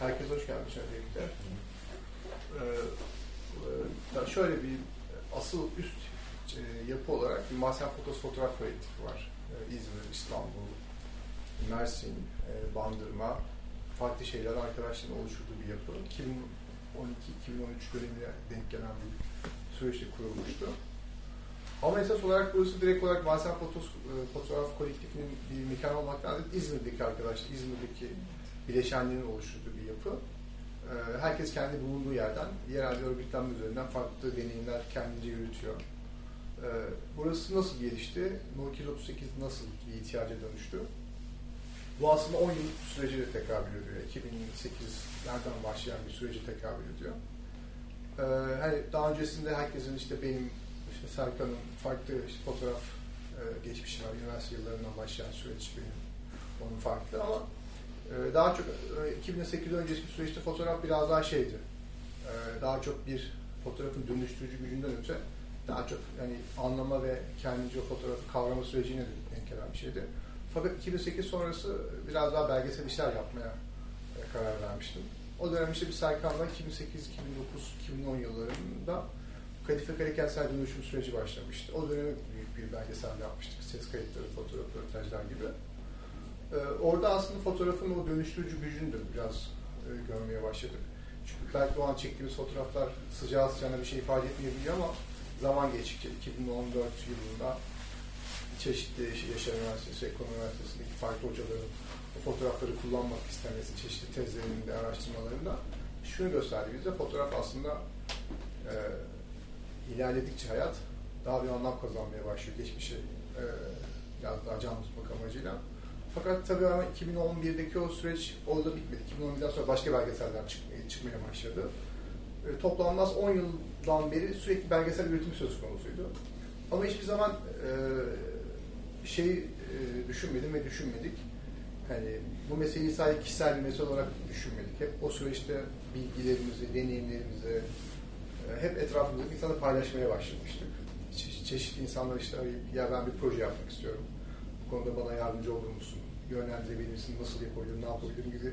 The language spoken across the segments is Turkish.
Herkes hoş gelmiş öncelikle. Ee, şöyle bir asıl üst e, yapı olarak bir Mahsen Fotos Fotoğraf Kolektifi var. Ee, İzmir, İstanbul, Mersin, e, Bandırma, farklı şeyler arkadaşların oluşturduğu bir yapı. 2012-2013 dönemine denk gelen bir süreçte kurulmuştu. Ama esas olarak burası direkt olarak Mahsen Fotos, e, Fotoğraf Kolektifinin bir mekan olmaktan İzmir'deki arkadaşlar, İzmir'deki bileşenlerin oluşturduğu bir yapı. Ee, herkes kendi bulunduğu yerden yerel örgütlenme üzerinden farklı deneyimler kendince yürütüyor. Ee, burası nasıl gelişti? No 238 nasıl bir ihtiyaca dönüştü? Bu aslında 10 yıllık bir sürece de tekabül ediyor. 2008'lerden başlayan bir sürece tekabül ediyor. Ee, hani daha öncesinde herkesin işte benim, işte Serkan'ın farklı işte fotoğraf e, geçmişi var. Üniversite yıllarından başlayan süreç benim. Onun farklı ama ee, daha çok 2008 e, önceki süreçte fotoğraf biraz daha şeydi. Ee, daha çok bir fotoğrafın dönüştürücü gücünden öte daha çok yani anlama ve kendince fotoğrafı kavrama sürecine de denk gelen bir şeydi. Fakat 2008 sonrası biraz daha belgesel işler yapmaya e, karar vermiştim. O dönem işte bir Serkan'la 2008, 2009, 2010 yıllarında Kadife Kale kentsel dönüşüm süreci başlamıştı. O dönemi büyük bir belgesel yapmıştık. Ses kayıtları, fotoğraf, röportajlar gibi. Ee, orada aslında fotoğrafın o dönüştürücü gücünü de biraz e, görmeye başladık. Çünkü belki o an çektiğimiz fotoğraflar sıcağı sıcağına bir şey ifade etmeyebiliyor ama zaman geçtikçe 2014 yılında çeşitli Yaşar Üniversitesi, Ekonomi Üniversitesi'ndeki farklı hocaların o fotoğrafları kullanmak istemesi çeşitli tezlerinde, araştırmalarında şunu gösterdi bize. Fotoğraf aslında e, ilerledikçe hayat daha bir anlam kazanmaya başlıyor. Geçmişi e, biraz daha can tutmak amacıyla. Fakat tabii ama 2011'deki o süreç orada bitmedi. 2011'den sonra başka belgeseller çıkmaya, çıkmaya başladı. E, toplamda 10 yıldan beri sürekli belgesel üretimi söz konusuydu. Ama hiçbir zaman e, şey e, düşünmedim ve düşünmedik. Hani bu meseleyi sadece kişisel bir mesele olarak düşünmedik. Hep o süreçte bilgilerimizi, deneyimlerimizi e, hep etrafımızdaki insanla paylaşmaya başlamıştık. Çe çeşitli insanlar işte ya ben bir proje yapmak istiyorum. Bu konuda bana yardımcı olur musun? Yönlendirebilir misin, nasıl yapabilirim, ne yapabilirim gibi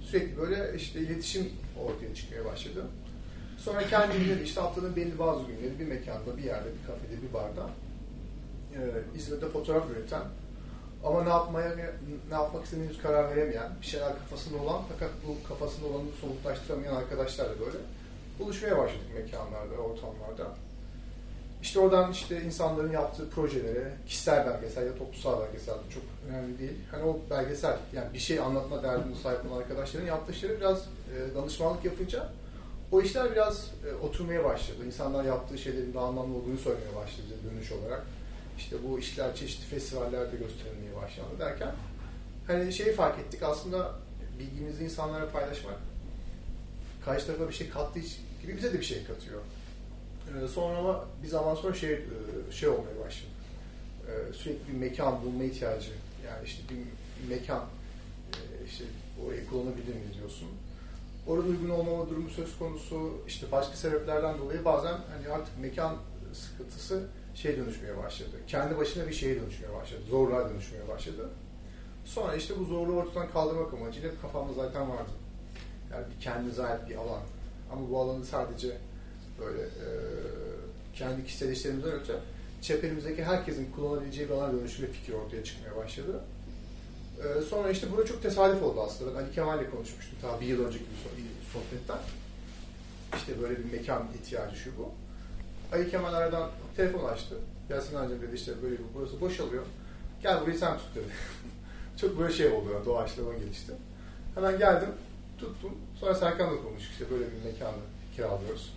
sürekli böyle işte iletişim ortaya çıkmaya başladı. Sonra kendimle işte haftanın belli bazı günleri bir mekanda, bir yerde, bir kafede, bir barda e, İzmir'de fotoğraf üreten ama ne yapmaya ne yapmak istediğini karar veremeyen, bir şeyler kafasında olan fakat bu kafasında olanı somutlaştıramayan arkadaşlarla böyle buluşmaya başladık mekanlarda, ortamlarda. İşte oradan işte insanların yaptığı projelere, kişisel belgesel ya toplumsal belgesel çok önemli değil. Hani o belgesel, yani bir şey anlatma derdine sahip olan arkadaşların yaptığı işleri biraz e, danışmanlık yapınca o işler biraz e, oturmaya başladı. İnsanlar yaptığı şeylerin daha anlamlı olduğunu söylemeye başladı dönüş olarak. İşte bu işler çeşitli festivallerde gösterilmeye başlandı derken hani şeyi fark ettik aslında bilgimizi insanlara paylaşmak karşı tarafa bir şey kattığı gibi bize de bir şey katıyor. Ee, sonra ama bir zaman sonra şey e, şey olmaya başladı. Ee, sürekli bir mekan bulma ihtiyacı. Yani işte bir, bir mekan e, işte orayı kullanabilir miyiz diyorsun. Orada uygun olmama durumu söz konusu. İşte başka sebeplerden dolayı bazen hani artık mekan sıkıntısı şey dönüşmeye başladı. Kendi başına bir şeye dönüşmeye başladı. Zorluğa dönüşmeye başladı. Sonra işte bu zorluğu ortadan kaldırmak amacıyla kafamda zaten vardı. Yani bir kendinize ait bir alan. Ama bu alanı sadece böyle e, kendi kişisel işlerimizden öte çeperimizdeki herkesin kullanabileceği bir alan dönüşü fikir ortaya çıkmaya başladı. E, sonra işte burada çok tesadüf oldu aslında. Ben Ali Kemal'le konuşmuştum ta bir yıl önceki bir sohbetten. İşte böyle bir mekan ihtiyacı şu bu. Ali Kemal aradan telefon açtı. Ya Sinancığım dedi işte böyle burası boşalıyor. Gel burayı sen tut dedi. çok böyle şey oldu. Yani, doğaçlama gelişti. Hemen geldim, tuttum. Sonra Serkan'la konuştuk işte böyle bir mekanı kiralıyoruz.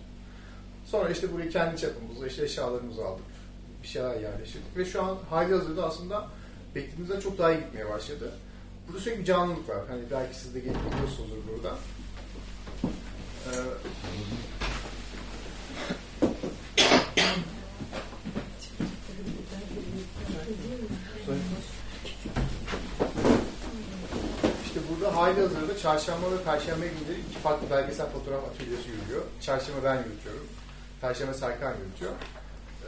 Sonra işte burayı kendi çapımızda işte eşyalarımızı aldık. Bir şeyler yerleştirdik. Ve şu an hali hazırda aslında beklediğimizden çok daha iyi gitmeye başladı. Burada sürekli bir canlılık var. Hani belki siz de gelip biliyorsunuzdur burada. Ee, İşte burada hali hazırda çarşamba ve perşembe günleri iki farklı belgesel fotoğraf atölyesi yürüyor. Çarşamba ben yürütüyorum. Perşembe Serkan yürütüyor.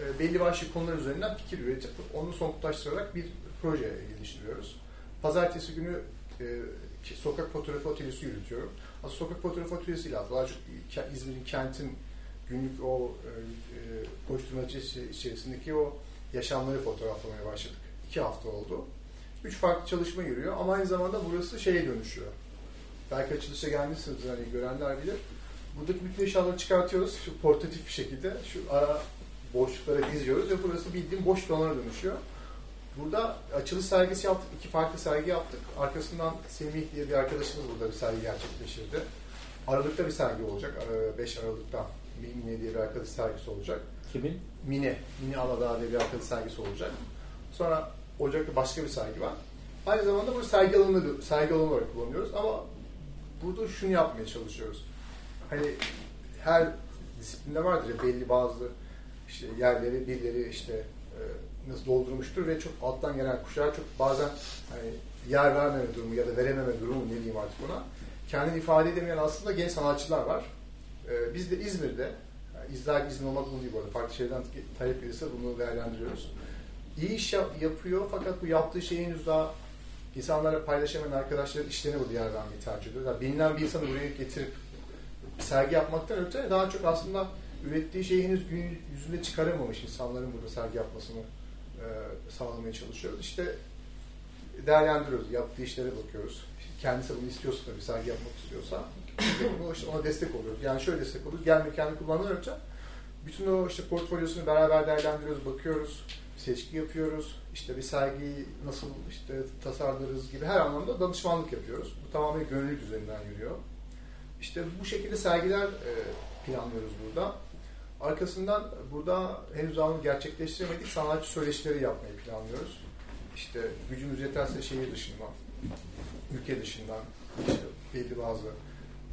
E, belli başlı konular üzerinden fikir üretip onu somutlaştırarak bir proje geliştiriyoruz. Pazartesi günü e, sokak fotoğrafı atölyesi yürütüyorum. aslında sokak fotoğrafı atölyesiyle daha çok İzmir'in kentin günlük o e, e, koşturmacı içerisindeki o yaşamları fotoğraflamaya başladık. İki hafta oldu. Üç farklı çalışma yürüyor ama aynı zamanda burası şeye dönüşüyor. Belki açılışa gelmişsiniz hani görenler bilir. Buradaki bütün eşyaları çıkartıyoruz şu portatif bir şekilde. Şu ara boşluklara diziyoruz ve burası bildiğim boş bir alana dönüşüyor. Burada açılış sergisi yaptık. iki farklı sergi yaptık. Arkasından Semih diye bir arkadaşımız burada bir sergi gerçekleştirdi. Aralıkta bir sergi olacak. 5 Aralık'ta Mine diye bir arkadaş sergisi olacak. Kimin? Mine. Mine Aladağ diye bir arkadaş sergisi olacak. Sonra Ocak'ta başka bir sergi var. Aynı zamanda bunu sergi alanı, sergi alanı olarak kullanıyoruz ama burada şunu yapmaya çalışıyoruz. Hani her disiplinde vardır ya belli bazı işte yerleri, birileri işte e, nasıl doldurmuştur ve çok alttan gelen kuşağa çok bazen hani yer vermeme durumu ya da verememe durumu ne diyeyim artık ona kendini ifade edemeyen aslında genç sanatçılar var. Ee, biz de İzmir'de, yani İzler İzmir olmak zorunda değil bu arada, farklı şehirden talep gelirse bunu değerlendiriyoruz. İyi iş yap, yapıyor fakat bu yaptığı şeyi henüz daha insanlara paylaşamayan arkadaşların işlerine bu yer vermeyi tercih ediyor. Yani bilinen bir insanı buraya getirip sergi yapmaktan öte daha çok aslında ürettiği şeyi henüz gün yüzünde çıkaramamış insanların burada sergi yapmasını e, sağlamaya çalışıyoruz. İşte değerlendiriyoruz, yaptığı işlere bakıyoruz. Kendisi bunu istiyorsa tabii, sergi yapmak istiyorsa işte ona destek oluyoruz. Yani şöyle destek oluyoruz, gel mekanı kullanmadan önce bütün o işte portfolyosunu beraber değerlendiriyoruz, bakıyoruz, seçki yapıyoruz, işte bir sergiyi nasıl işte tasarlarız gibi her anlamda danışmanlık yapıyoruz. Bu tamamen gönüllülük üzerinden yürüyor. İşte bu şekilde sergiler e, planlıyoruz burada. Arkasından burada henüz daha gerçekleştiremedik sanatçı söyleşileri yapmayı planlıyoruz. İşte gücümüz yeterse şehir dışından, ülke dışından, işte belli bazı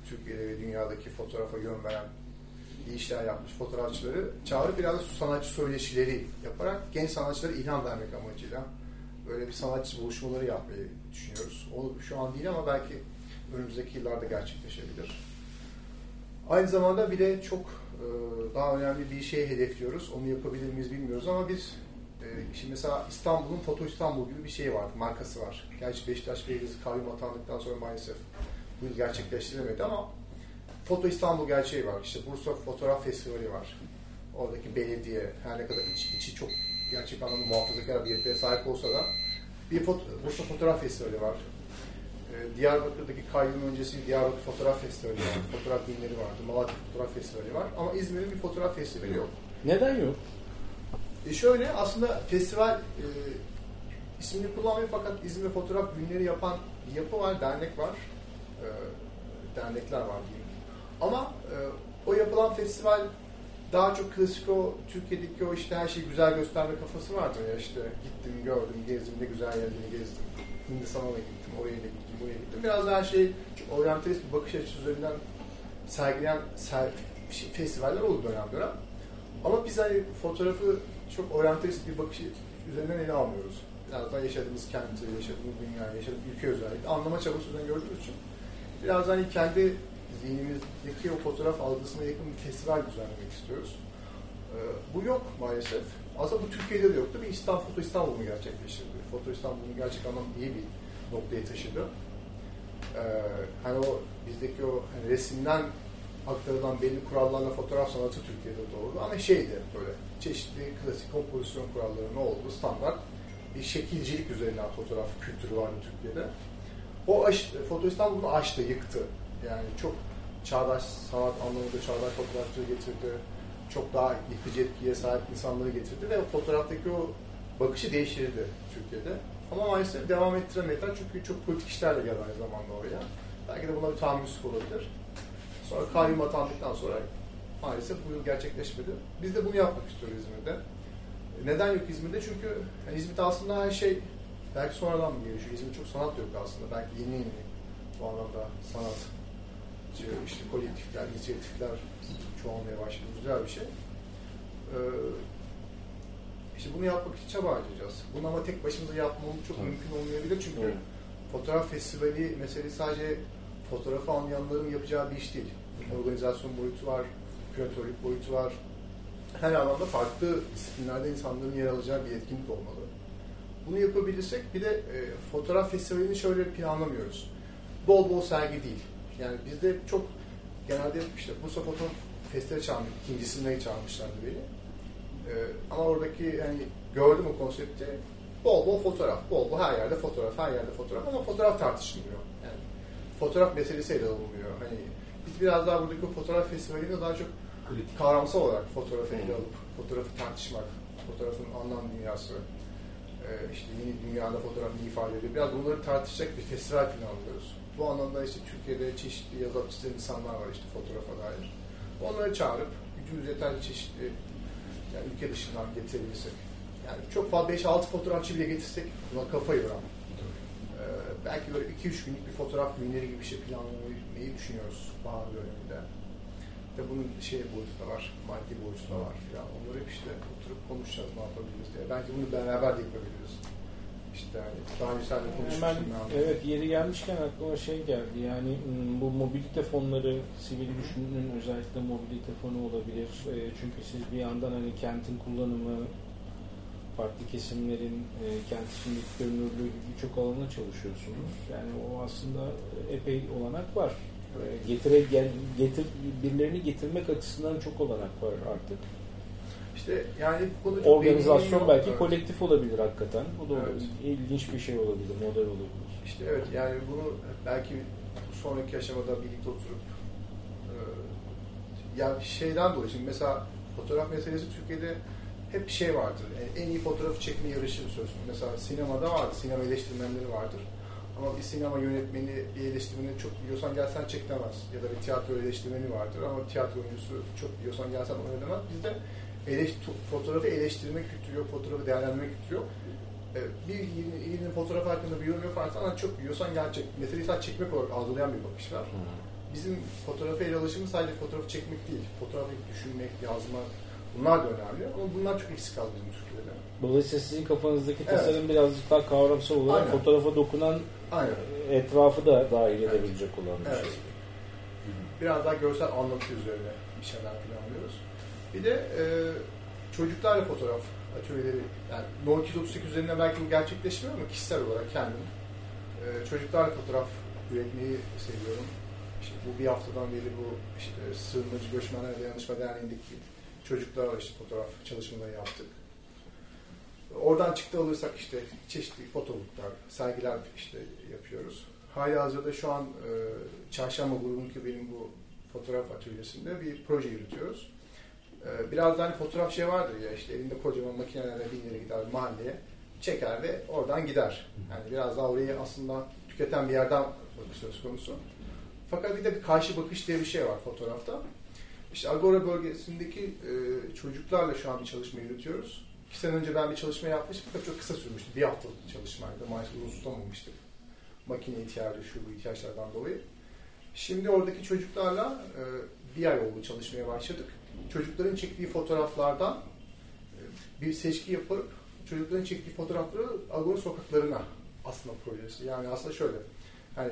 Türkiye'de ve dünyadaki fotoğrafa yön veren iyi işler yapmış fotoğrafçıları çağırıp biraz sanatçı söyleşileri yaparak genç sanatçılara ilham vermek amacıyla böyle bir sanatçı buluşmaları yapmayı düşünüyoruz. O şu an değil ama belki önümüzdeki yıllarda gerçekleşebilir. Aynı zamanda bir de çok e, daha önemli bir şey hedefliyoruz. Onu yapabilir miyiz bilmiyoruz ama biz e, şimdi mesela İstanbul'un Foto İstanbul gibi bir şey var, markası var. Gerçi Beşiktaş Belediyesi kayyum atandıktan sonra maalesef bu yıl gerçekleştiremedi ama Foto İstanbul gerçeği var. İşte Bursa Fotoğraf Festivali var. Oradaki belediye her ne kadar içi, içi çok gerçek anlamda muhafazakar bir yapıya sahip olsa da bir foto, Bursa Fotoğraf Festivali var. Ee, Diyarbakır'daki kayyum öncesi Diyarbakır Fotoğraf Festivali var. Fotoğraf günleri vardı. Malatya Fotoğraf Festivali var. Ama İzmir'in bir fotoğraf festivali yok. Neden yok? E şöyle aslında festival e, ismini kullanmıyor fakat İzmir Fotoğraf Günleri yapan bir yapı var, dernek var. E, dernekler var diyeyim. Ama e, o yapılan festival daha çok klasik o Türkiye'deki o işte her şeyi güzel gösterme kafası vardır ya işte gittim gördüm gezdim de güzel yerleri gezdim. Hindistan'a da gittim, oraya da gittim, buraya gittim. Biraz daha şey oryantalist bir bakış açısı üzerinden sergileyen ser, şey, festivaller oldu dönem dönem. Ama biz hani fotoğrafı çok oryantalist bir bakış üzerinden ele almıyoruz. Biraz daha yaşadığımız kenti, yaşadığımız dünya, yaşadığımız ülke özellikle anlama çabası üzerinden gördüğümüz için biraz hani kendi zihnimizdeki o fotoğraf algısına yakın bir festival düzenlemek istiyoruz. Ee, bu yok maalesef. Aslında bu Türkiye'de de yoktu. Bir İstanbul, Foto İstanbul'u gerçekleştirdi. Foto İstanbul'un gerçek anlamda iyi bir noktaya taşıdı. Ee, hani o bizdeki o hani resimden aktarılan belli kurallarla fotoğraf sanatı Türkiye'de doğdu. Ama şeydi böyle çeşitli klasik kompozisyon kuralları ne oldu? Standart bir şekilcilik üzerinden fotoğraf kültürü vardı Türkiye'de. O aş, Foto İstanbul bunu aştı, yıktı. Yani çok çağdaş sanat anlamında çağdaş fotoğrafçılığı getirdi. Çok daha yıkıcı etkiye sahip insanları getirdi ve fotoğraftaki o bakışı değiştirdi Türkiye'de. Ama maalesef devam ettiremediler çünkü çok politik işlerle geldi aynı zamanda oraya. Belki de buna bir tahammülsüzlük olabilir. Sonra kayyum atandıktan sonra maalesef bu yıl gerçekleşmedi. Biz de bunu yapmak istiyoruz İzmir'de. Neden yok İzmir'de? Çünkü yani İzmir'de aslında her şey belki sonradan mı gelişiyor? İzmir'de çok sanat yok aslında. Belki yeni yeni bu anlamda sanat işte kolektifler, inisiyatifler çoğalmaya başladı. Güzel bir şey. Ee, işte bunu yapmak için çaba harcayacağız. Bunu ama tek başımıza yapmamız çok Tabii. mümkün olmayabilir çünkü evet. fotoğraf festivali meselesi sadece fotoğrafı anlayanların yapacağı bir iş değil. Organizasyon boyutu var, küratörlük boyutu var. Her anlamda farklı disiplinlerde insanların yer alacağı bir etkinlik olmalı. Bunu yapabilirsek bir de e, fotoğraf festivalini şöyle planlamıyoruz. Bol bol sergi değil Yani bizde çok genelde işte Bursa Foto Festivali çağırmış, ikincisinde çağırmışlardı beni. Ee, ama oradaki yani gördüm o konsepti. Bol bol fotoğraf, bol bol her yerde fotoğraf, her yerde fotoğraf ama fotoğraf tartışılmıyor. Yani fotoğraf meselesi ele alınmıyor. Hani biz biraz daha buradaki fotoğraf festivalinde daha çok Kritik. kavramsal olarak fotoğrafı ele alıp fotoğrafı tartışmak, fotoğrafın anlam dünyası, e, işte yeni dünyada fotoğraf ne ifade ediyor. Biraz bunları tartışacak bir festival planlıyoruz. Bu anlamda işte Türkiye'de çeşitli yazar çizen insanlar var işte fotoğrafa dair. Onları çağırıp gücümüz yeterli çeşitli yani ülke dışından getirebilirsek. Yani çok fazla 5-6 fotoğrafçı bile getirsek buna kafa yoran. Ee, belki böyle 2-3 günlük bir fotoğraf günleri gibi bir şey planlamayı düşünüyoruz bahar döneminde. De bunun şey boyutu da var, maddi boyutu da var filan. Onları hep işte oturup konuşacağız ne yapabiliriz diye. Belki bunu beraber de yapabiliriz. İşte yani daha önce Hemen konuşmuştum. ben. evet yeri gelmişken aklıma şey geldi. Yani bu mobilite fonları sivil düşünün özellikle mobilite fonu olabilir. Çünkü siz bir yandan hani kentin kullanımı farklı kesimlerin kent içindeki görünürlüğü gibi birçok alana çalışıyorsunuz. Yani o aslında epey olanak var. Getire gel, getir birilerini getirmek açısından çok olanak var artık İşte yani bu konu çok organizasyon belki Evet. kolektif olabilir hakikaten bu da Evet. olabilir. ilginç bir şey olabilir model olabilir İşte evet yani bunu belki sonraki aşamada birlikte oturup e, ya şeyden dolayı şimdi mesela fotoğraf meselesi Türkiye'de hep şey vardır. En, en iyi fotoğrafı çekme yarışı söz konusu. Mesela sinemada vardır. Sinema eleştirmenleri vardır. Ama bir sinema yönetmeni, bir eleştirmeni çok biliyorsan gelsen çekilemez. Ya da bir tiyatro eleştirmeni vardır ama tiyatro oyuncusu çok biliyorsan gelsen onu ödemez. Bizde eleş, fotoğrafı eleştirme kültürü yok, fotoğrafı değerlendirme kültürü yok. Ee, bir ilginin fotoğraf hakkında bir yorum yaparsan "Lan çok biliyorsan gerçek. Meseleyi sadece çekmek olarak algılayan bir bakış var. Bizim fotoğrafı ele alışımız sadece fotoğrafı çekmek değil. Fotoğrafı düşünmek, yazmak bunlar da önemli. Ama bunlar çok eksik kaldı bizim Türkiye'de. Dolayısıyla sizin kafanızdaki Evet. tasarım birazcık daha kavramsal olarak Aynen. fotoğrafa dokunan Aynen. etrafı da dahil Evet. edebilecek olan bir Evet. şey. Biraz daha görsel anlatı üzerine bir şeyler planlıyoruz. Bir de e, çocuklarla fotoğraf atölyeleri, yani No 238 üzerinden belki bu gerçekleşmiyor ama kişisel olarak kendim e, çocuklarla fotoğraf üretmeyi seviyorum. İşte bu bir haftadan beri bu işte Sığınmacı Göçmenler Dayanışma Derneği'ndeki çocuklarla işte fotoğraf çalışmaları yaptık. Oradan çıktı alırsak işte çeşitli fotoğraflar, sergiler işte yapıyoruz. Hala hazırda şu an e, Çarşamba grubundaki benim bu fotoğraf atölyesinde bir proje yürütüyoruz. E, biraz da hani fotoğraf şey vardır ya işte elinde kocaman makinelerle bin yere gider mahalleye çeker ve oradan gider. Yani biraz daha orayı aslında tüketen bir yerden bakış söz konusu. Fakat bir de bir karşı bakış diye bir şey var fotoğrafta. İşte Agora bölgesindeki e, çocuklarla şu an bir çalışma yürütüyoruz. İki sene önce ben bir çalışma yapmıştım fakat çok kısa sürmüştü. Bir haftalık çalışmaydı. Maalesef uzun tutamamıştık. Makine ihtiyacı, şu bu ihtiyaçlardan dolayı. Şimdi oradaki çocuklarla e, bir ay oldu çalışmaya başladık. Çocukların çektiği fotoğraflardan e, bir seçki yapıp çocukların çektiği fotoğrafları Agora sokaklarına asma projesi. Yani aslında şöyle, hani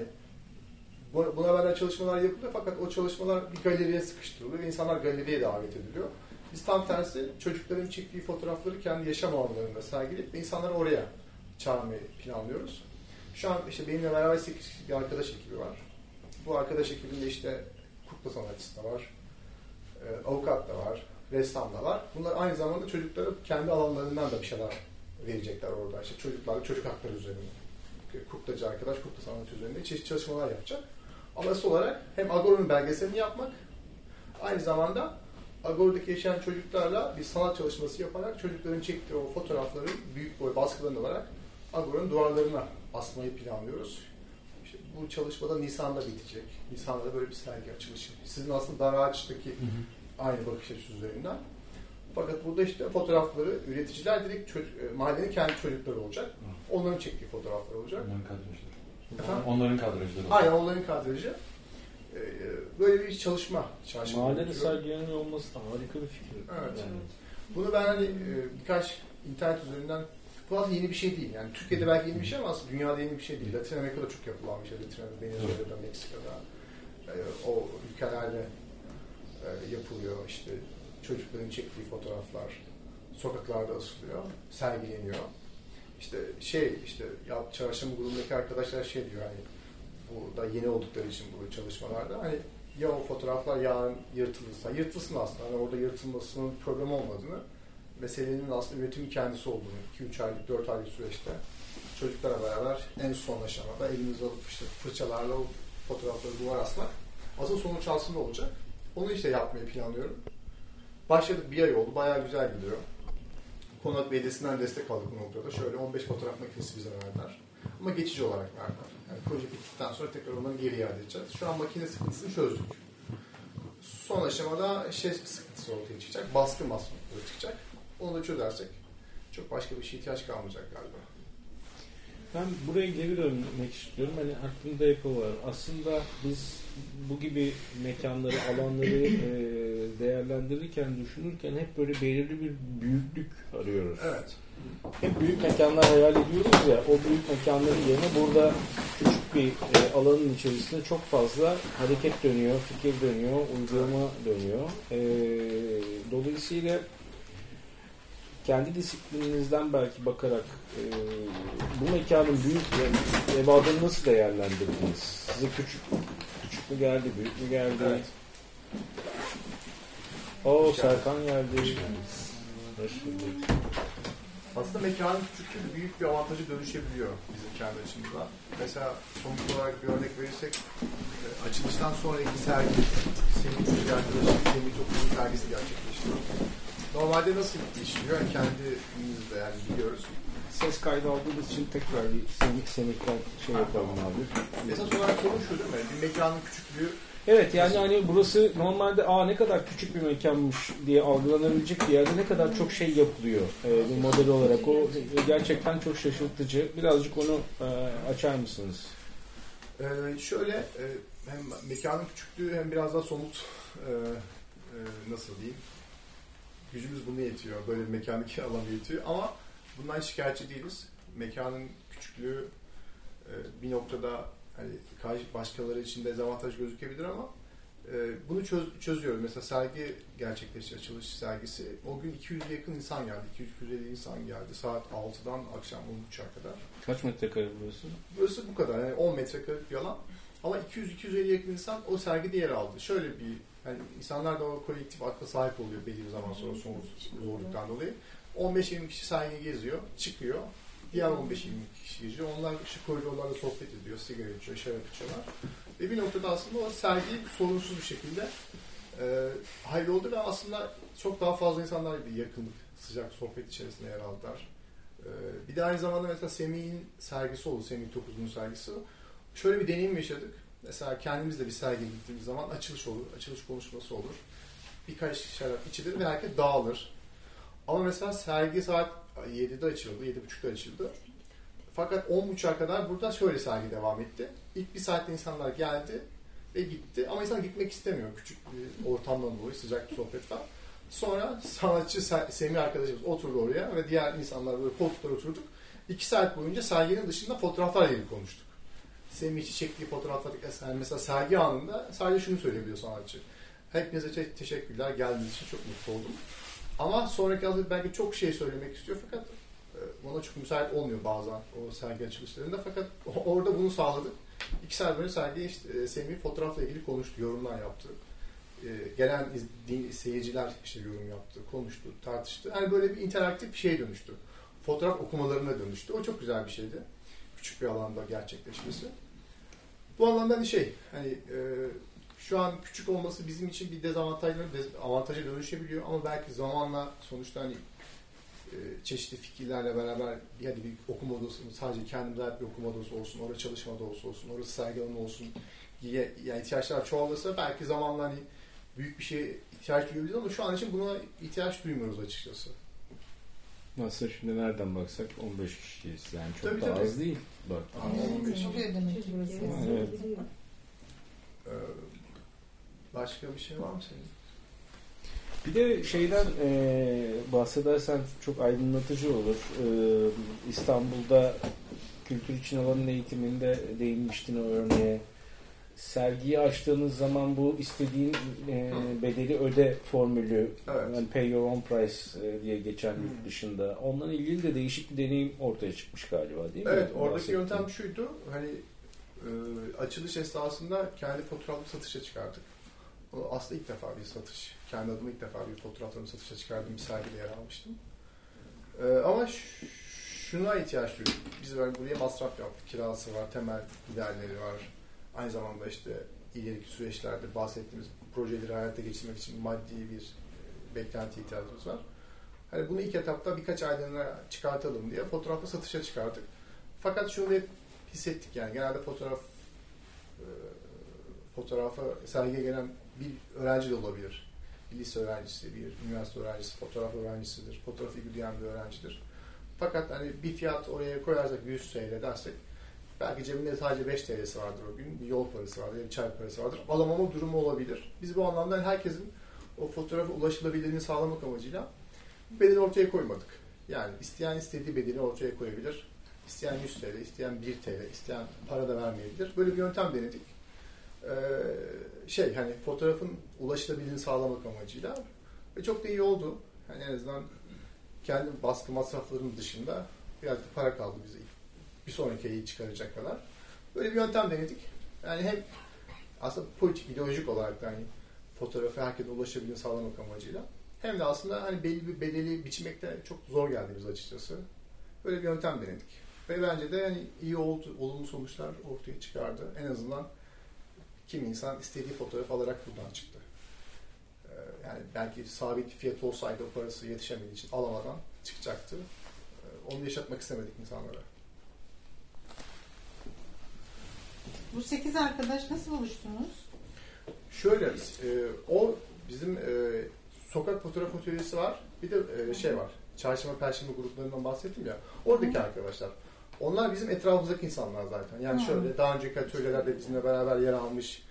bu- buna benzer çalışmalar yapılıyor fakat o çalışmalar bir galeriye sıkıştırılıyor ve insanlar galeriye davet ediliyor. Biz tam tersi çocukların çektiği fotoğrafları kendi yaşam alanlarında sergileyip ve insanları oraya çağırmayı planlıyoruz. Şu an işte benimle beraber 8 kişilik bir arkadaş ekibi var. Bu arkadaş ekibinde işte kukla sanatçısı da var, e, avukat da var, ressam da var. Bunlar aynı zamanda çocuklara kendi alanlarından da bir şeyler verecekler orada. İşte çocuklarla çocuk hakları üzerine. Kuklacı arkadaş kukla sanatı üzerinde çeşitli çalışmalar yapacak. Ama asıl olarak hem Agora'nın belgeselini yapmak, aynı zamanda Agora'daki yaşayan çocuklarla bir sanat çalışması yaparak çocukların çektiği o fotoğrafları büyük boy baskılarını alarak Agora'nın duvarlarına asmayı planlıyoruz. Bu çalışmada Nisan'da bitecek. Nisan'da da böyle bir sergi açılışı. Sizin aslında dar ağaçtaki aynı bakış açısı üzerinden. Fakat burada işte fotoğrafları üreticiler direkt çocuk, e, mahallenin kendi çocukları olacak. Onların çektiği fotoğraflar olacak. Onların kadrajları. Efendim? Onların kadrajları. Aynen onların kadrajı. Ee, Böyle bir çalışma. Mahallede sergileniyor olması da harika bir fikir. Evet. Yani. Bunu ben hani e, birkaç internet üzerinden bu aslında yeni bir şey değil. Yani Türkiye'de belki yeni bir şey ama aslında dünyada yeni bir şey değil. Latin Amerika'da çok yapılan bir şey. Latin Amerika'da, Venezuela'da, Meksika'da e, o ülkelerde e, yapılıyor. İşte çocukların çektiği fotoğraflar sokaklarda asılıyor, sergileniyor. İşte şey işte ya çarşamba grubundaki arkadaşlar şey diyor hani Bu da yeni oldukları için bu çalışmalarda. Hani ya o fotoğraflar yarın yırtılırsa, yırtılsın aslında. Hani orada yırtılmasının problem olmadığını, meselenin aslında üretimi kendisi olduğunu 2-3 aylık, 4 aylık süreçte çocuklara beraber en son aşamada elimizi alıp işte fırçalarla o fotoğrafları duvar asmak asıl sonuç aslında olacak. Onu işte yapmayı planlıyorum. Başladık bir ay oldu. Bayağı güzel gidiyor. Konak Belediyesi'nden destek aldık bu noktada. Şöyle 15 fotoğraf makinesi bize verdiler. Ama geçici olarak verdiler. Yani proje bittikten sonra tekrar onları geri iade edeceğiz. Şu an makine sıkıntısını çözdük. Son aşamada şey sıkıntısı ortaya çıkacak. Baskı masrafları çıkacak. Onu da çözersek çok başka bir şey ihtiyaç kalmayacak galiba. Ben buraya geri dönmek istiyorum. Hani aklımda yapı var. Aslında biz bu gibi mekanları, alanları e, değerlendirirken, düşünürken hep böyle belirli bir büyüklük arıyoruz. Evet. Hep büyük mekanlar hayal ediyoruz ya, o büyük mekanların yerine burada küçük bir e, alanın içerisinde çok fazla hareket dönüyor, fikir dönüyor, uygulama dönüyor. E, dolayısıyla kendi disiplininizden belki bakarak e, bu mekanın büyük ve evadını nasıl değerlendirdiniz? Size küçük küçük mü geldi, büyük mü geldi? Evet. O Serkan geldi. Hoş bulduk. Aslında mekanın küçüklüğü büyük bir avantajı dönüşebiliyor bizim kendi açımızdan. Mesela somut olarak bir örnek verirsek e, açılıştan sonraki sergi Semih arkadaşım Semih Topluluğu sergisi gerçekleştiriyor. Normalde nasıl işliyor? Yani kendimizde yani biliyoruz. Ses kaydı aldığımız için tekrar bir semik semikten şey yapalım abi. Esas olarak sorun şu değil mi? Bir mekanın küçüklüğü Evet yani hani burası normalde aa ne kadar küçük bir mekanmış diye algılanabilecek bir yerde ne kadar çok şey yapılıyor e, bir model olarak. O gerçekten çok şaşırtıcı. Birazcık onu e, açar mısınız? Ee, şöyle e, hem mekanın küçüklüğü hem biraz daha somut e, e, nasıl diyeyim gücümüz bunu yetiyor. Böyle bir mekandaki alan yetiyor ama bundan şikayetçi değiliz. Mekanın küçüklüğü e, bir noktada hani başkaları için dezavantaj gözükebilir ama e, bunu çöz, çözüyoruz. Mesela sergi gerçekleşti, açılış sergisi. O gün 200'e yakın insan geldi. 200-250 insan geldi. Saat 6'dan akşam 13'e kadar. Kaç metrekare burası? Burası bu kadar. Yani 10 metrekarelik bir alan. Ama 200-250 yakın insan o sergide yer aldı. Şöyle bir yani insanlar da o kolektif akla sahip oluyor belli bir zaman sonra son zorluktan dolayı. 15-20 kişi sergiyi geziyor, çıkıyor. Diğer 15-20 kişi geziyor. Onlar şu koridorlarda sohbet ediyor, sigara içiyor, şarap içiyorlar. Ve bir noktada aslında o sergi sorunsuz bir şekilde e, halloldu ve aslında çok daha fazla insanlar bir yakınlık, sıcak sohbet içerisinde yer aldılar. E, bir de aynı zamanda mesela Semih'in sergisi oldu, Semih Topuz'un sergisi. Şöyle bir deneyim yaşadık. Mesela kendimiz de bir sergiye gittiğimiz zaman açılış olur, açılış konuşması olur. Birkaç şarap içilir ve herkes dağılır. Ama mesela sergi saat 7'de açıldı, 7.30'da açıldı. Fakat 10.30'a kadar burada şöyle sergi devam etti. İlk bir saatte insanlar geldi ve gitti. Ama insan gitmek istemiyor küçük bir ortamdan dolayı, sıcak bir sohbet var. Sonra sanatçı Se- Semih arkadaşımız oturdu oraya ve diğer insanlar böyle koltuklara oturduk. İki saat boyunca serginin dışında fotoğraflarla ilgili konuştuk. Semih için çektiği fotoğraflar eser. Mesela sergi anında sadece şunu söyleyebiliyor sanatçı. Hepinize te- teşekkürler. Geldiğiniz için çok mutlu oldum. Ama sonraki hafta belki çok şey söylemek istiyor fakat e, ona çok müsait olmuyor bazen o sergi açılışlarında. Fakat orada bunu sağladık. İki saat boyunca sergi işte, e, Semih fotoğrafla ilgili konuştu, yorumlar yaptı. E, Gelen iz- seyirciler işte yorum yaptı, konuştu, tartıştı. Yani böyle bir interaktif bir şeye dönüştü. Fotoğraf okumalarına dönüştü. O çok güzel bir şeydi. Küçük bir alanda gerçekleşmesi. Bu anlamda hani şey, hani e, şu an küçük olması bizim için bir dezavantajla dez- avantaja dönüşebiliyor ama belki zamanla sonuçta hani e, çeşitli fikirlerle beraber hadi bir okuma odası sadece kendimize ait bir okuma odası olsun, orada çalışma odası olsun, orası sergi olsun diye yani ihtiyaçlar çoğalırsa belki zamanla hani büyük bir şeye ihtiyaç duyabiliriz ama şu an için buna ihtiyaç duymuyoruz açıkçası. Nasıl şimdi nereden baksak 15 kişiyiz. Yani çok Tabii, da tabii. az değil. Bak. Ama 15 Çok iyi demek ki. Evet. Ee, başka bir şey var mı senin? Bir de şeyden e, bahsedersen çok aydınlatıcı olur. E, İstanbul'da kültür için alanın eğitiminde değinmiştin o örneğe. Sergiyi açtığınız zaman bu istediğin e, bedeli öde formülü Evet. yani pay your own price e, diye geçen Hmm. yurt dışında. Onunla ilgili de değişik bir deneyim ortaya çıkmış galiba değil mi? Evet, oradaki yöntem şuydu. Hani e, açılış esnasında kendi fotoğrafımı satışa çıkardık. O aslında ilk defa bir satış. Kendi adıma ilk defa bir fotoğraflarımı satışa çıkardığım bir sergide yer almıştım. E, ama şuna ihtiyaç duyduk. Biz böyle buraya masraf yaptık. Kirası var, temel giderleri var. Aynı zamanda işte ileriki süreçlerde bahsettiğimiz projeleri hayata geçirmek için maddi bir e, beklenti ihtiyacımız var. Hani bunu ilk etapta birkaç aylığına çıkartalım diye fotoğrafı satışa çıkardık. Fakat şunu hep hissettik yani genelde fotoğraf e, fotoğrafa sergiye gelen bir öğrenci de olabilir. Bir lise öğrencisi, bir üniversite öğrencisi, fotoğraf öğrencisidir, fotoğraf ilgi duyan bir öğrencidir. Fakat hani bir fiyat oraya koyarsak 100 TL dersek belki cebinde sadece 5 TL'si vardır o gün, bir yol parası vardır, bir çay parası vardır. Alamama durumu olabilir. Biz bu anlamda herkesin o fotoğrafa ulaşılabilirliğini sağlamak amacıyla bedeni ortaya koymadık. Yani isteyen istediği bedeni ortaya koyabilir. İsteyen 100 TL, isteyen 1 TL, isteyen para da vermeyebilir. Böyle bir yöntem denedik. Ee, şey hani fotoğrafın ulaşılabilirliğini sağlamak amacıyla ve çok da iyi oldu. Yani en azından kendi baskı masraflarının dışında biraz da para kaldı bize bir sonraki ayı çıkaracak kadar. Böyle bir yöntem denedik. Yani hem aslında politik, ideolojik olarak da hani fotoğrafı herkese ulaşabildiğini sağlamak amacıyla hem de aslında hani belli bir bedeli biçmekte çok zor geldi biz açıkçası. Böyle bir yöntem denedik. Ve bence de yani iyi oldu, olumlu sonuçlar ortaya çıkardı. En azından kim insan istediği fotoğraf alarak buradan çıktı. Ee, yani belki sabit fiyat olsaydı o parası yetişemediği için alamadan çıkacaktı. Ee, onu yaşatmak istemedik insanlara. Bu sekiz arkadaş nasıl buluştunuz? Şöyle, e, o bizim e, sokak fotoğraf atölyesi var. Bir de e, şey var. Çarşamba Perşembe gruplarından bahsettim ya. Oradaki Hı. arkadaşlar. Onlar bizim etrafımızdaki insanlar zaten. Yani Hı. şöyle daha önceki atölyelerde bizimle beraber yer almış,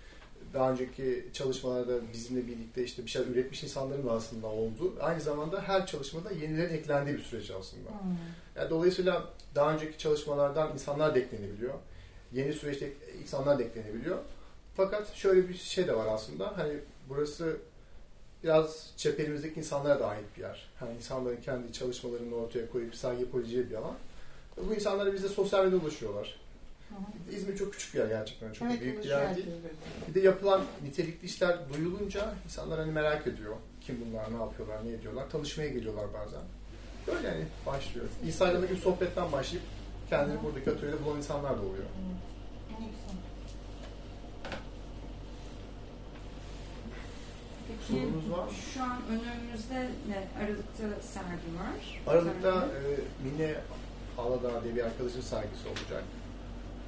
daha önceki çalışmalarda bizimle birlikte işte bir şeyler üretmiş insanların da aslında oldu. Aynı zamanda her çalışmada yenilerin eklendiği bir süreç aslında. Hmm. Yani dolayısıyla daha önceki çalışmalardan insanlar da eklenebiliyor. Yeni süreçte insanlar da eklenebiliyor. Fakat şöyle bir şey de var aslında. Hani burası biraz çeperimizdeki insanlara da ait bir yer. Hani insanların kendi çalışmalarını ortaya koyup sergi yapabileceği bir alan. Bu insanlara bize sosyal medyada ulaşıyorlar. Hı İzmir çok küçük bir yer gerçekten. Çok evet, büyük bir yer değil. Bir de yapılan nitelikli işler duyulunca insanlar hani merak ediyor. Kim bunlar, ne yapıyorlar, ne ediyorlar. Tanışmaya geliyorlar bazen. Böyle yani başlıyor. Bir sohbetten başlayıp kendini buradaki atölyede bulan insanlar da oluyor. Peki, var Şu an önümüzde ne? Aralıkta sergi var. Aralıkta e, Mine Aladağ diye bir arkadaşın sergisi olacak.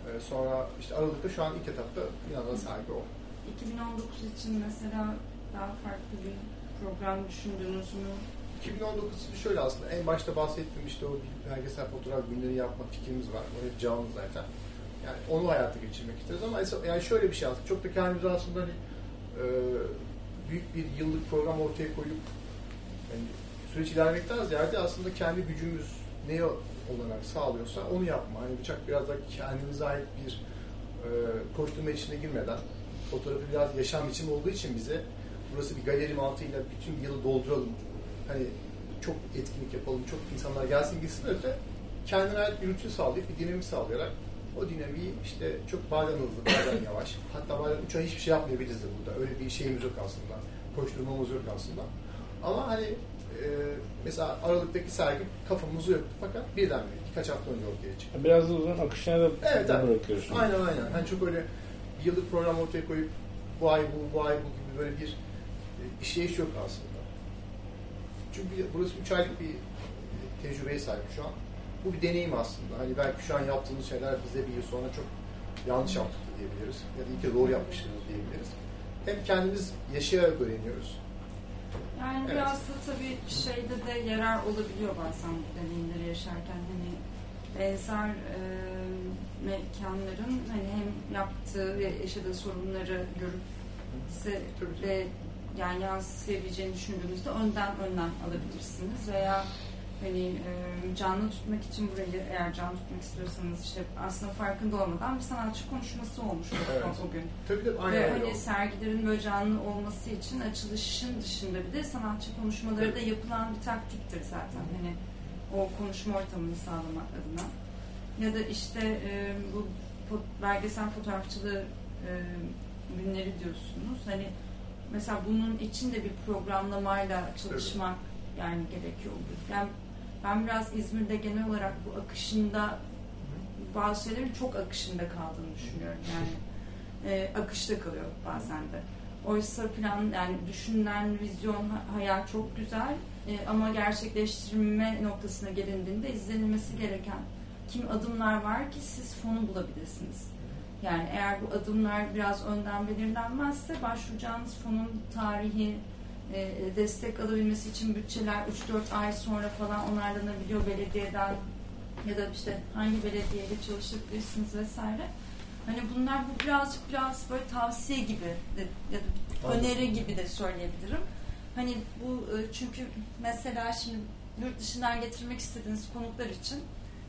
E, sonra işte Aralık'ta şu an ilk etapta Milano'da sergi o. 2019 için mesela daha farklı bir program düşündünüz mü? 2019 için şöyle aslında en başta bahsettiğim işte o belgesel fotoğraf günleri yapma fikrimiz var. O hep canlı zaten. Yani onu hayata geçirmek isteriz ama yani şöyle bir şey aslında çok da kendimize aslında hani e, büyük bir yıllık program ortaya koyup yani süreç ilerlemekten ziyade aslında kendi gücümüz ne olarak sağlıyorsa onu yapma. Hani bıçak biraz da kendimize ait bir e, koşturma içine girmeden fotoğrafı biraz yaşam için olduğu için bize burası bir galeri mantığıyla bütün yılı dolduralım. Hani çok etkinlik yapalım, çok insanlar gelsin gitsin öte kendine ait bir rutin sağlayıp bir dinamik sağlayarak o dinamiği işte çok bazen hızlı, bazen yavaş. Hatta bazen ay hiçbir şey yapmayabiliriz de burada. Öyle bir şeyimiz yok aslında. Koşturmamız yok aslında. Ama hani e, mesela Aralık'taki sergi kafamızı yoktu fakat birden bir birkaç hafta önce ortaya çıktı. Biraz da uzun akışına da evet, evet. bırakıyorsun. Aynen aynen. Hani çok öyle bir yıllık program ortaya koyup bu ay bu, bu ay bu gibi böyle bir e, işleyiş yok aslında. Çünkü burası üç aylık bir tecrübeye sahip şu an bu bir deneyim aslında. Hani belki şu an yaptığımız şeyler bize bir yıl sonra çok yanlış yaptık diyebiliriz. Ya da iyi ki doğru yapmışız diyebiliriz. Hem kendimiz yaşayarak öğreniyoruz. Yani evet. biraz da tabii şeyde de yarar olabiliyor bazen bu deneyimleri yaşarken. Hani benzer e, mekanların hani hem yaptığı ve yaşadığı sorunları görüp size yani yansıyabileceğini düşündüğünüzde önden önden alabilirsiniz veya hani e, canlı tutmak için burayı eğer canlı tutmak istiyorsanız işte aslında farkında olmadan bir sanatçı konuşması olmuş evet. o gün. Tabii de aynen Ve hani sergilerin böyle canlı olması için açılışın dışında bir de sanatçı konuşmaları evet. da yapılan bir taktiktir zaten. Hani o konuşma ortamını sağlamak adına. Ya da işte e, bu belgesel fotoğrafçılığı e, günleri diyorsunuz. Hani mesela bunun için de bir programlamayla çalışmak yani gerekiyor. Yani ben biraz İzmir'de genel olarak bu akışında bazı şeylerin çok akışında kaldığını düşünüyorum. Yani e, akışta kalıyor bazen de. Oysa plan yani düşünülen vizyon, hayal çok güzel e, ama gerçekleştirme noktasına gelindiğinde izlenilmesi gereken kim adımlar var ki siz fonu bulabilirsiniz. Yani eğer bu adımlar biraz önden belirlenmezse başvuracağınız fonun tarihi, e, destek alabilmesi için bütçeler 3-4 ay sonra falan onarlanabiliyor belediyeden ya da işte hangi belediyeyle çalışabilirsiniz vesaire. Hani bunlar bu birazcık biraz böyle tavsiye gibi de, ya da öneri gibi de söyleyebilirim. Hani bu e, çünkü mesela şimdi yurt dışından getirmek istediğiniz konuklar için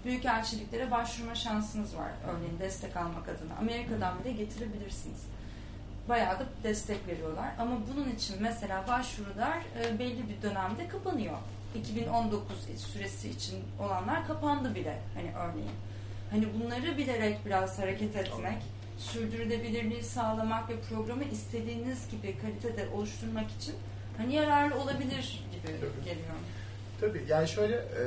büyük elçiliklere başvurma şansınız var. Örneğin destek almak adına. Amerika'dan bile getirebilirsiniz. Bayağı da destek veriyorlar. Ama bunun için mesela başvurular e, belli bir dönemde kapanıyor. 2019 süresi için olanlar kapandı bile hani örneğin. Hani bunları bilerek biraz hareket etmek, sürdürülebilirliği sağlamak ve programı istediğiniz gibi kalitede oluşturmak için hani yararlı olabilir gibi Tabii. geliyor. Tabii yani şöyle e,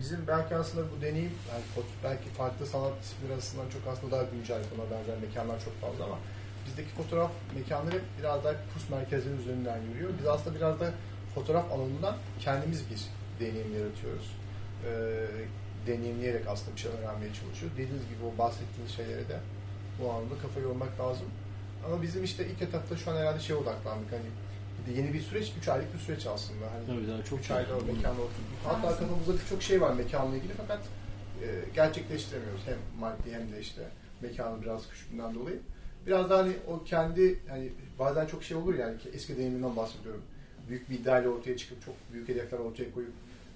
bizim belki aslında bu deneyim yani belki farklı sanat disiplinleri arasından çok aslında daha güncel buna benzer mekanlar çok fazla ama bizdeki fotoğraf mekanları biraz daha kurs merkezleri üzerinden yürüyor. Biz aslında biraz da fotoğraf alanından kendimiz bir deneyim yaratıyoruz. E, deneyimleyerek aslında bir şey öğrenmeye çalışıyoruz. Dediğiniz gibi o bahsettiğiniz şeylere de bu anlamda kafa yormak lazım. Ama bizim işte ilk etapta şu an herhalde şeye odaklandık. Hani yeni bir süreç, 3 aylık bir süreç aslında. Hani Tabii daha çok 3 ayda o mekanla oturduk. Hatta kafamızda birçok şey var mekanla ilgili fakat e, gerçekleştiremiyoruz. Hem maddi hem de işte mekanın biraz küçüklüğünden dolayı. Biraz daha hani o kendi hani bazen çok şey olur yani ki eski deneyimimden bahsediyorum. Büyük bir iddiayla ortaya çıkıp çok büyük hedefler ortaya koyup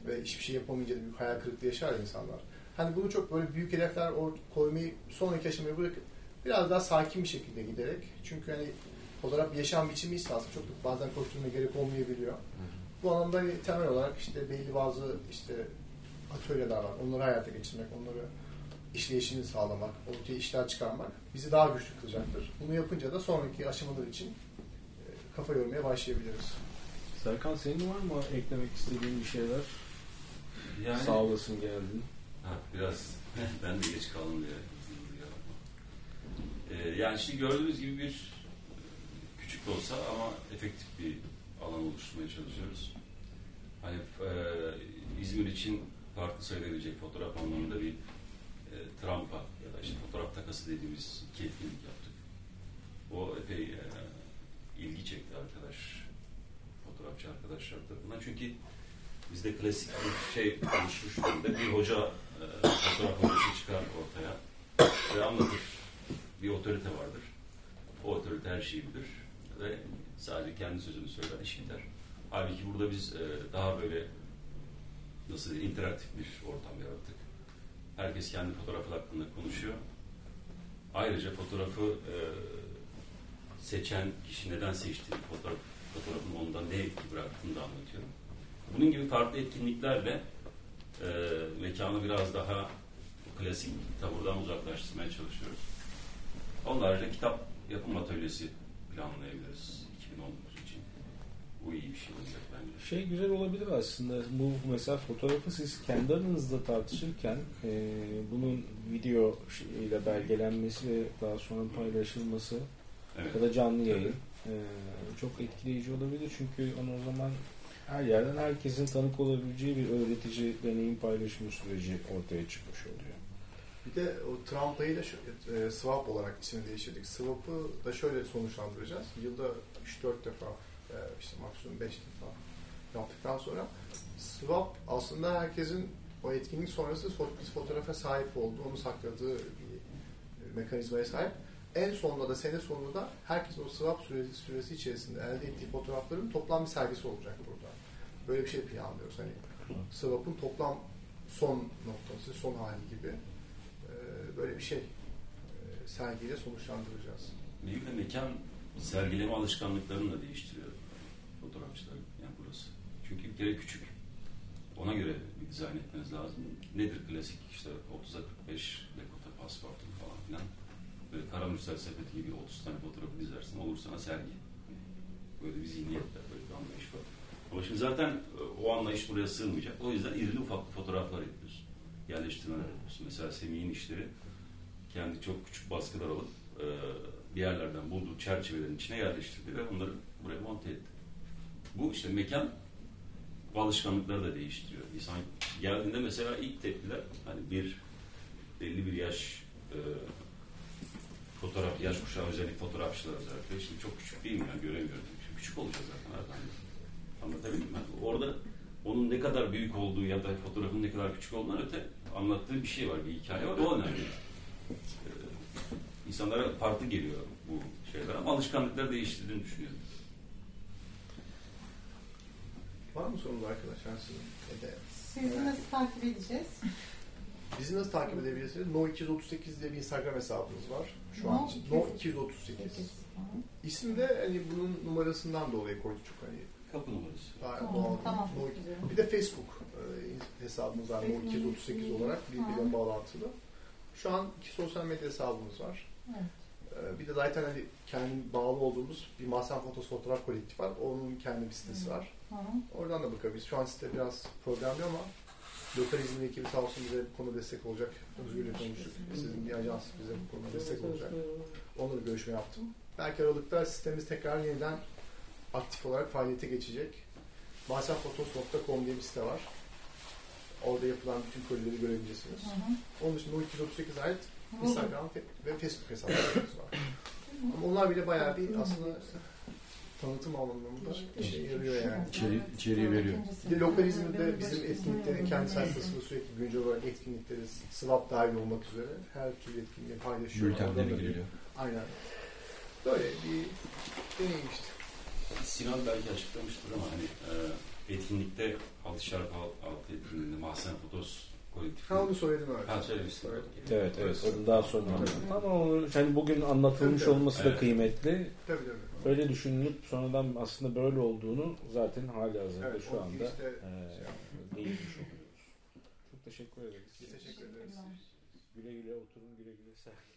ve hiçbir şey yapamayınca da büyük hayal kırıklığı yaşar ya insanlar. Hani bunu çok böyle büyük hedefler koymayı sonraki aşamaya bırakıp biraz daha sakin bir şekilde giderek çünkü hani bir yaşam biçimi ise aslında çok da bazen koşturmaya gerek olmayabiliyor. Bu anlamda temel olarak işte belli bazı işte atölyeler var. Onları hayata geçirmek, onları işleyişini sağlamak, ortaya işler çıkarmak bizi daha güçlü kılacaktır. Bunu yapınca da sonraki aşamalar için e, kafa yormaya başlayabiliriz. Serkan senin var mı eklemek istediğin bir şeyler? Yani, Sağ olasın geldin. Ha, biraz ben de geç kaldım diye. Ee, yani şimdi gördüğünüz gibi bir de olsa ama efektif bir alan oluşturmaya çalışıyoruz. Hani e, İzmir için farklı sayılabilecek fotoğraf anlamında bir e, trampa ya da işte fotoğraf takası dediğimiz iki yaptık. O epey e, ilgi çekti arkadaş, fotoğrafçı arkadaşlar tarafından. Çünkü bizde klasik bir şey oluşmuş durumda. Bir hoca e, fotoğraf hocası çıkar ortaya ve anlatır. Bir otorite vardır. O otorite her şeyi bilir ve sadece kendi sözünü söyler, iş biter. Halbuki burada biz e, daha böyle nasıl interaktif bir ortam yarattık. Herkes kendi fotoğrafı hakkında konuşuyor. Ayrıca fotoğrafı e, seçen kişi neden seçtiğini, fotoğraf, fotoğrafın ondan ne etki bıraktığını da anlatıyor. Bunun gibi farklı etkinliklerle e, mekanı biraz daha klasik tavırdan uzaklaştırmaya çalışıyoruz. Onun haricinde kitap yapım atölyesi planlayabiliriz 2019 için. Bu iyi bir şey olacak bence. Şey güzel olabilir aslında. Bu mesela fotoğrafı siz kendi aranızda tartışırken e, bunun video ile belgelenmesi ve daha sonra paylaşılması Evet. ya da canlı yayın e, çok etkileyici olabilir. Çünkü onu o zaman her yerden herkesin tanık olabileceği bir öğretici deneyim paylaşımı süreci ortaya çıkmış oluyor. Bir de o Trump'ayı da e, swap olarak ismini değiştirdik. Swap'ı da şöyle sonuçlandıracağız. Yılda 3-4 defa e, işte maksimum 5 defa yaptıktan sonra swap aslında herkesin o etkinlik sonrası bir fotoğrafa sahip olduğu, onu sakladığı bir e, mekanizmaya sahip. En sonunda da sene sonunda da herkesin o swap süresi, süresi içerisinde elde ettiği fotoğrafların toplam bir sergisi olacak burada. Böyle bir şey planlıyoruz. Hani swap'ın toplam son noktası, son hali gibi böyle bir şey e, sergiyle sonuçlandıracağız. Bir de mekan sergileme alışkanlıklarını da değiştiriyor fotoğrafçılar. Yani burası. Çünkü bir kere küçük. Ona göre bir dizayn etmeniz lazım. Nedir klasik işte 30'a 45 dekolte pasport falan filan. Böyle karamürsel sepeti gibi 30 tane fotoğrafı dizersin. Olur sergi. Böyle bir zihniyetle böyle bir anlayış var. Ama şimdi zaten e, o anlayış buraya sığmayacak. O yüzden irili ufaklı fotoğraflar yapıyorsun. Yerleştirmeler yapıyorsun. Mesela Semih'in işleri kendi çok küçük baskılar alıp e, bir yerlerden bulduğu çerçevelerin içine yerleştirdi ve onları buraya monte etti. Bu işte mekan alışkanlıkları da değiştiriyor. İnsan geldiğinde mesela ilk tepkiler hani bir belli bir yaş e, fotoğraf, yaş kuşağı özellikle fotoğrafçılar özellikle şimdi çok küçük değil mi ya göremiyorum. Şimdi küçük olacak zaten zaman. Anlatabildim mi? Orada onun ne kadar büyük olduğu ya da fotoğrafın ne kadar küçük olduğundan öte anlattığı bir şey var, bir hikaye var. O önemli. Ee, insanlara farklı geliyor bu şeyler ama alışkanlıklar değiştirdiğini düşünüyorum. Var mı sorunuz arkadaşlar sizin? Ede? Sizi nasıl takip edeceğiz? Bizi nasıl takip edebilirsiniz? No238 diye bir Instagram hesabımız var. Şu an No için. 238. No238. Sekiz. Hı. İsim de hani bunun numarasından dolayı koyduk çok hani Kapı numarası. daha Tamam, doğal. tamam. No-. Bir de Facebook e, hesabımız var No238 olarak birbirine Hı. bağlantılı. Şu an iki sosyal medya hesabımız var. Evet. E, Bir de zaten hani kendi bağlı olduğumuz bir Mahsen Fotos Fotoğraf Kolektif var. Onun kendi bir sitesi Hı. var. Hı. Oradan da bakabiliriz. Şu an site biraz problemli ama Lokalizm ekibi sağ olsun bize bu konuda destek olacak. Özgür'le konuştuk. Sizin bir ajans bize bu konuda destek olacak. Onunla bir görüşme yaptım. Belki Aralık'ta sistemimiz tekrar yeniden aktif olarak faaliyete geçecek. Mahsenfotos.com diye bir site var. Orada yapılan bütün kolileri görebilirsiniz. Hı hı. Onun dışında o 238 ait. Instagram ve Facebook hesaplarımız var. Ama onlar bile bayağı bir aslında tanıtım anlamında işe yarıyor yani. İçeri- içeriği veriyor. Bir de lokalizmde bizim etkinliklerin kendi sayfasında sürekli güncel olarak etkinlikleri, swap dahil olmak üzere her türlü etkinliği paylaşıyor. Bir- giriliyor. Aynen. Böyle bir deneyim işte. Sinan belki açıklamıştır ama hani e, etkinlikte altışar alt, alt etkinliğinde Mahsen Fotos kolektifi. Ha onu söyledim evet. Ha söylemiştin. Evet. Evet evet. Onu daha sonra anlattım. Ama onu yani bugün anlatılmış Tabii, tabii. olması da Evet. kıymetli. Tabii tabii. Böyle düşünülüp sonradan aslında böyle olduğunu zaten hali hazırda Evet, şu o anda girişte e, şey değinmiş oluyoruz. Çok teşekkür ederiz. Teşekkür ederiz. Güle güle oturun, güle güle sergileyin.